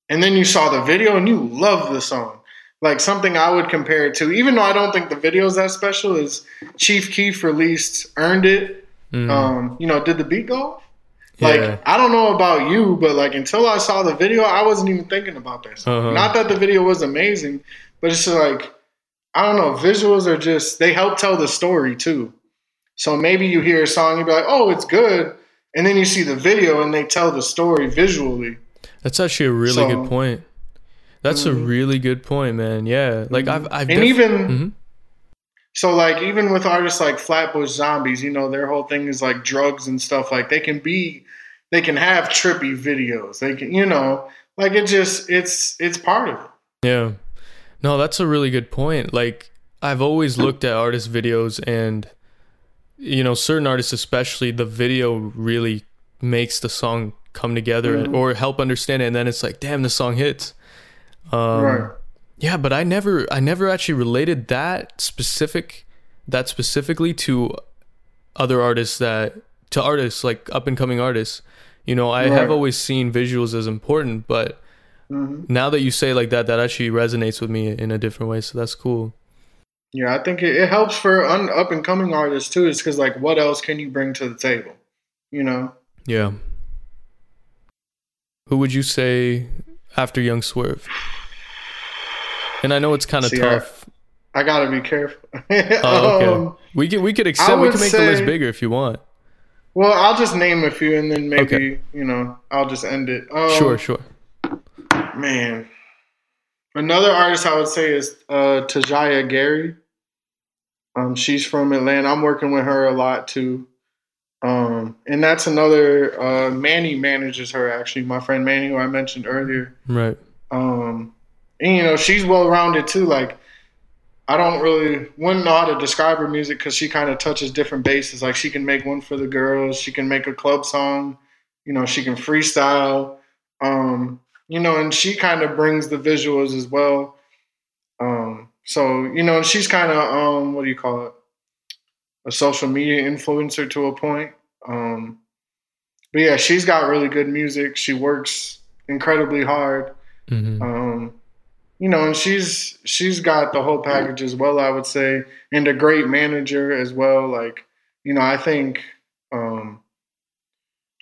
and then you saw the video and you love the song. Like something I would compare it to, even though I don't think the video is that special, is Chief Keef released Earned It. Mm. Um, you know, did the beat go Like yeah. I don't know about you, but like until I saw the video, I wasn't even thinking about that. Uh-huh. Not that the video was amazing, but it's just like I don't know. Visuals are just they help tell the story too. So maybe you hear a song, you be like, "Oh, it's good," and then you see the video and they tell the story visually. That's actually a really so, good point. That's a Mhm. really good point, man. Yeah, like I've, I've and def- even Mhm. so like even with artists like Flatbush Zombies, you know, their whole thing is like drugs and stuff. Like they can be, they can have trippy videos. They can, you know, like it just it's it's part of it. Yeah. No, that's a really good point. Like I've always looked at artist videos and you know, certain artists especially the video really makes the song come together Mhm. or help understand it and then it's like, damn, the song hits. Um right. yeah, but I never I never actually related that specific that specifically to other artists that to artists like up and coming artists. You know, I have always seen visuals as important, but hmm now that you say like that, that actually resonates with me in a different way. So that's cool. Yeah, I think it, it helps for un, up and coming artists too. Is because like, what else can you bring to the table? You know. Yeah. Who would you say after Young Swerve? And I know it's kind of See, I- tough. I gotta be careful. Oh, okay. Um, we could we could extend. We can make the list bigger if you want. well, I'll just name a few, and then maybe Okay. you know I'll just end it. Um, sure, sure. man. Another artist I would say is uh, Tajaya Gary. Um, she's from Atlanta. I'm working with her a lot too. Um, and that's another uh, Manny manages her actually. My friend Manny, who I mentioned earlier. Right. Um, and you know she's well rounded too. Like I don't really wouldn't know how to describe her music because she kind of touches different bases. Like she can make one for the girls, she can make a club song, you know, she can freestyle, um, you know, and she kind of brings the visuals as well. Um, so you know, and she's kind of um, what do you call it? A social media influencer to a point. Um, but yeah, she's got really good music. She works incredibly hard. hmm Um, you know, and she's she's got the whole package as well, I would say, and a great manager as well. Like, you know, I think um,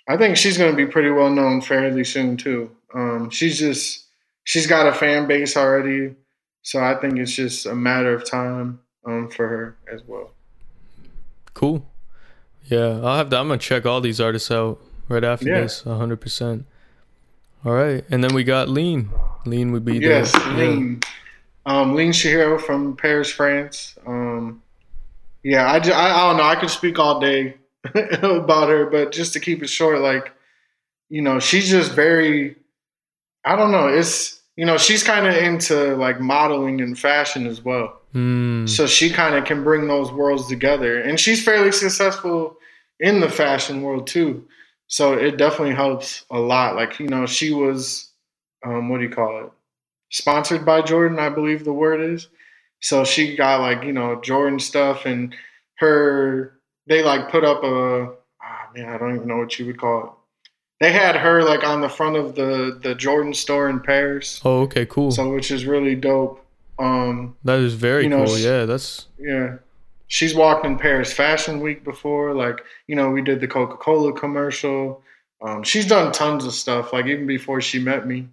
I think she's going to be pretty well known fairly soon too. Um, she's just she's got a fan base already, so I think it's just a matter of time um, for her as well. Cool. Yeah, I'll have to. I'm gonna check all these artists out right after Yeah. this. hundred percent. All right, and then we got Lean. Lean would be the- Yes, yeah. Lean. Um, Lean Chihiro from Paris, France. Um, yeah, I, ju- I, I don't know. I could speak all day about her, but just to keep it short, like, you know, she's just very, I don't know. It's, you know, she's kind of into like modeling and fashion as well. Mm, So she kind of can bring those worlds together. And she's fairly successful in the fashion world too. So it definitely helps a lot. Like, you know, she was, um, what do you call it? Sponsored by Jordan, I believe the word is. So she got like, you know, Jordan stuff and her, they like put up a, ah, man, I don't even know what you would call it. They had her like on the front of the, the Jordan store in Paris. oh, okay, cool. So, which is really dope. Um, that is very you know, cool. s- Yeah, that's yeah. She's walked in Paris Fashion Week before. Like, you know, we did the Coca Cola commercial. Um, she's done tons of stuff, like even before she met me.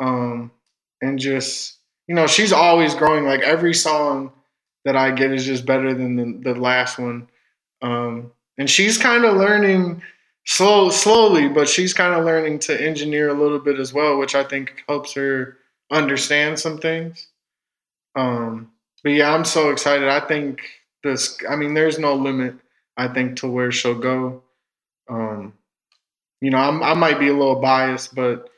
Um, and just, you know, she's always growing. Like every song that I get is just better than the, the last one. Um, and she's kind of learning slow, slowly, but she's kind of learning to engineer a little bit as well, which I think helps her understand some things. Um, but yeah, I'm so excited. I think this. I mean, there's no limit. I think to where she'll go. Um, you know, I'm, I might be a little biased, but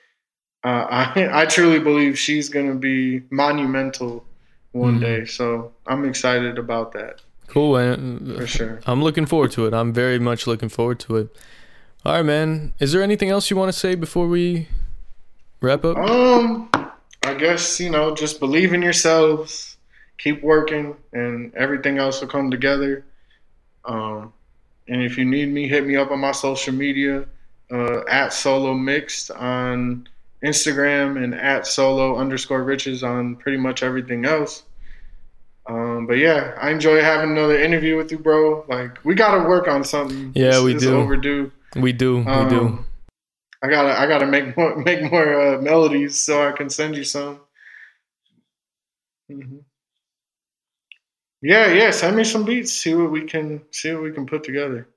uh, I I truly believe she's gonna be monumental one Mhm. day. So I'm excited about that cool. And for sure. I'm looking forward to it. I'm very much looking forward to it. All right, man. Is there anything else you want to say before we wrap up? Um, I guess you know, just believe in yourselves, keep working, and everything else will come together. Um, and if you need me, hit me up on my social media uh, at Solo Mixed on Instagram and at Solo underscore Riches on pretty much everything else. Um, but yeah, I enjoy having another interview with you, bro. Like we got to work on something. Yeah, It's- we it's do. Overdue. We do. We do. I gotta I gotta make more make more uh, melodies so I can send you some. hmm Yeah, yeah. Send me some beats. See what we can see what we can put together.